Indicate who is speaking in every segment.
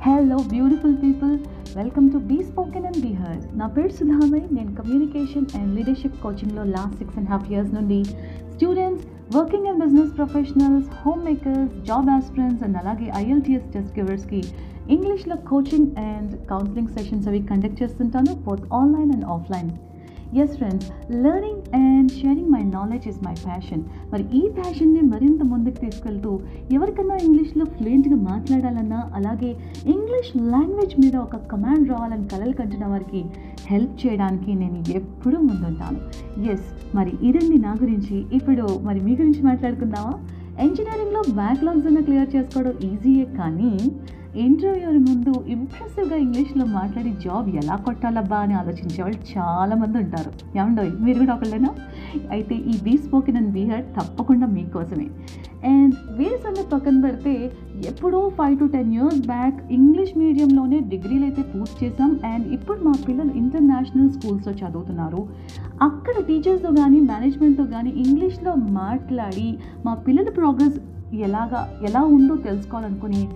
Speaker 1: Hello beautiful people welcome to be spoken and be heard నా పేరు సుధామయ్ నేను communication and leadership కోచింగ్లో last six and half years నుండి students working and business professionals home makers job aspirants and అలాగే IELTS test గివర్స్కి ఇంగ్లీష్లో coaching and counselling sessions అవి conduct చేస్తుంటాను both online and offline yes friends learning and sharing my knowledge is my passion మరి ఈ ప్యాషన్ని మరింత ముందుకు తీసుకెళ్తూ ఎవరికన్నా ఇంగ్లీష్లో ఫ్లూయెంట్గా మాట్లాడాలన్నా అలాగే ఇంగ్లీష్ లాంగ్వేజ్ మీద ఒక కమాండ్ రావాలని కలలు కంటున్న వారికి హెల్ప్ చేయడానికి నేను ఎప్పుడూ ముందుంటాను. ఎస్ మరి ఇదండి నా గురించి. ఇప్పుడు మరి మీ గురించి మాట్లాడుకుందామా? ఇంజనీరింగ్లో బ్యాక్లాగ్స్ అన్న క్లియర్ చేసుకోవడం ఈజీయే కానీ ఇంటర్వ్యూ ముందు ఇంప్రెసివ్గా ఇంగ్లీష్లో మాట్లాడి జాబ్ ఎలా కొట్టాలబ్బా అని ఆలోచించే వాళ్ళు చాలామంది ఉంటారు. ఏమండోయ్ మీరు కూడా ఒకళ్ళేనా? అయితే ఈ బీ స్పోకెన్ అండ్ బీ తప్పకుండా మీకోసమే. అండ్ వీరి పక్కన పెడితే ఎప్పుడో five to ten years back English మీడియంలోనే డిగ్రీలు అయితే పూర్తి చేసాం అండ్ ఇప్పుడు మా పిల్లలు ఇంటర్నేషనల్ స్కూల్స్లో చదువుతున్నారు. అక్కడ టీచర్స్తో కానీ మేనేజ్మెంట్తో కానీ ఇంగ్లీష్లో మాట్లాడి మా పిల్లల ప్రోగ్రెస్ ఎలాగా ఎలా ఉందో తెలుసుకోవాలనుకుని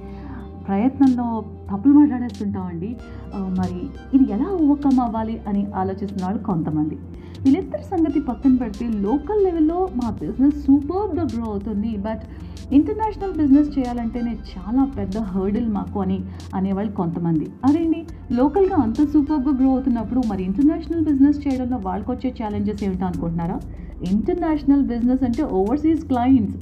Speaker 1: ప్రయత్నంలో తప్పులు మాట్లాడేస్తుంటామండి. అండి మరి ఇది ఎలా ఓవర్కమ్ అవ్వాలి అని ఆలోచిస్తున్న వాళ్ళు కొంతమంది. వీళ్ళిద్దరి సంగతి పక్కన పెడితే లోకల్ లెవెల్లో మా బిజినెస్ సూపర్గా గ్రో అవుతుంది. బట్ ఇంటర్నేషనల్ బిజినెస్ చేయాలంటేనే చాలా పెద్ద హర్డిల్ మాకు అని అనేవాళ్ళు కొంతమంది. అదేంటి? లోకల్గా అంత సూపర్గా గ్రో అవుతున్నప్పుడు మరి ఇంటర్నేషనల్ బిజినెస్ చేయడంలో వాళ్ళకి వచ్చే ఛాలెంజెస్ ఏమిటో అనుకుంటున్నారా? ఇంటర్నేషనల్ బిజినెస్ అంటే ఓవర్సీస్ క్లయింట్స్.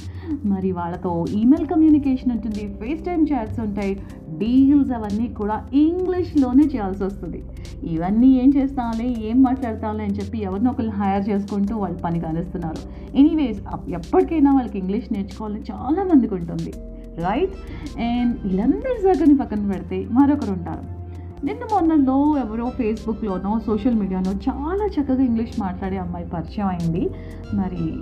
Speaker 1: మరి వాళ్ళతో ఈమెయిల్ కమ్యూనికేషన్ ఉంటుంది ఫేస్ టైం చాట్స్ ఉంటాయి డీల్స్ అవన్నీ కూడా ఇంగ్లీష్లోనే చేయాల్సి వస్తుంది. ఇవన్నీ ఏం చేస్తాంలే ఏం మాట్లాడతాంలే అని చెప్పి ఎవరినో ఒకరిని హైర్ చేసుకుంటూ వాళ్ళు పని కానిస్తున్నారు. ఎనీవేస్ ఎప్పటికైనా వాళ్ళకి ఇంగ్లీష్ నేర్చుకోవాలని చాలా మందికి ఉంటుంది. రైట్ అండ్ వీళ్ళందరి సగని పక్కన పెడితే మరొకరు ఉంటారు. నిన్న మొన్నలో ఎవరో ఫేస్బుక్లోనో సోషల్ మీడియాలో చాలా చక్కగా ఇంగ్లీష్ మాట్లాడే అమ్మాయి పరిచయం అయింది. మరి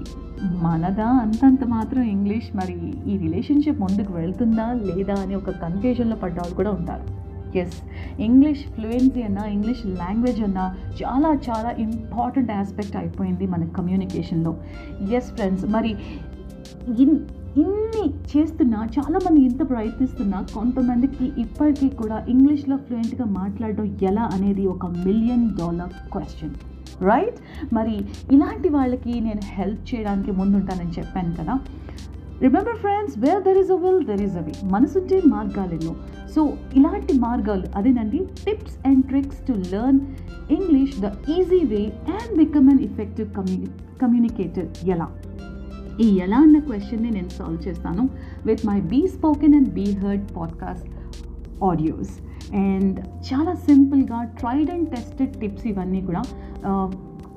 Speaker 1: మనదా అంతంత మాత్రం ఇంగ్లీష్ మరి ఈ రిలేషన్షిప్ ముందుకు వెళ్తుందా లేదా అని ఒక కన్ఫ్యూజన్లో పడ్డవాళ్ళు కూడా ఉంటారు. ఎస్ ఇంగ్లీష్ ఫ్లూయెన్సీ అన్న ఇంగ్లీష్ లాంగ్వేజ్ అన్న చాలా చాలా ఇంపార్టెంట్ ఆస్పెక్ట్ అయిపోయింది మన కమ్యూనికేషన్లో. ఎస్ ఫ్రెండ్స్ మరి ఇన్ ఇన్ని చేస్తున్నా చాలామంది ఇంత ప్రయత్నిస్తున్నా కొంతమందికి ఇప్పటికీ కూడా ఇంగ్లీష్లో ఫ్లూయెంట్గా మాట్లాడడం ఎలా అనేది ఒక మిలియన్ డాలర్ క్వశ్చన్ రైట్ మరి ఇలాంటి వాళ్ళకి నేను హెల్ప్ చేయడానికి ముందుంటానని చెప్పాను కదా. Remember friends where there is a will there is a way మనసుంటే మార్గాలెన్నో సో ఇలాంటి మార్గాలు అదేనండి tips and tricks to learn English the easy way and become an effective commu communicator ఎలా? ఈ ఎలా అన్న క్వశ్చన్ని నేను సాల్వ్ చేస్తాను with my be spoken and be heard podcast audios and చాలా సింపుల్గా ట్రైడ్ అండ్ టెస్టెడ్ టిప్స్ ఇవన్నీ కూడా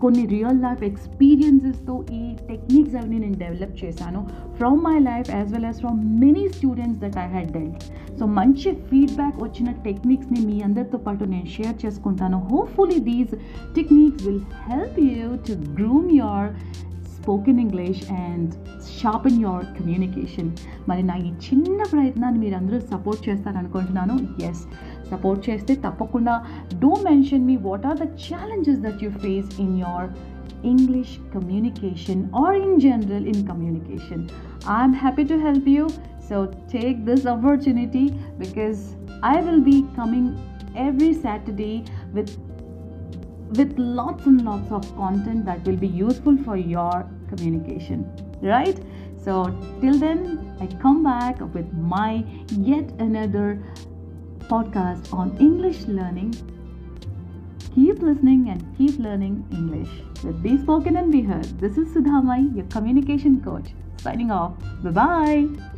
Speaker 1: కొన్ని రియల్ లైఫ్ ఎక్స్పీరియన్సెస్తో ఈ టెక్నిక్స్ అవన్నీ నేను డెవలప్ చేశాను from my life as well as from many students that I had dealt so మంచి ఫీడ్బ్యాక్ వచ్చిన టెక్నిక్స్ని మీ అందరితో పాటు నేను షేర్ చేసుకుంటాను. Hopefully these techniques will help you to groom your spoken English and sharpen your communication మరి నా ఈ చిన్న ప్రయత్నాన్ని మీరు అందరూ సపోర్ట్ చేస్తారనుకుంటున్నాను. ఎస్ సపోర్ట్ చేస్తే తప్పకుండా do mention me what are the challenges that you face in your English communication or in general in communication I'm happy to help you so take this opportunity because I will be coming every Saturday with with lots and lots of content that will be useful for your communication right? So till then i come back with my yet another podcast on english learning. Keep listening and keep learning english with be spoken and be heard. This is sudhamai your communication coach signing off. Bye bye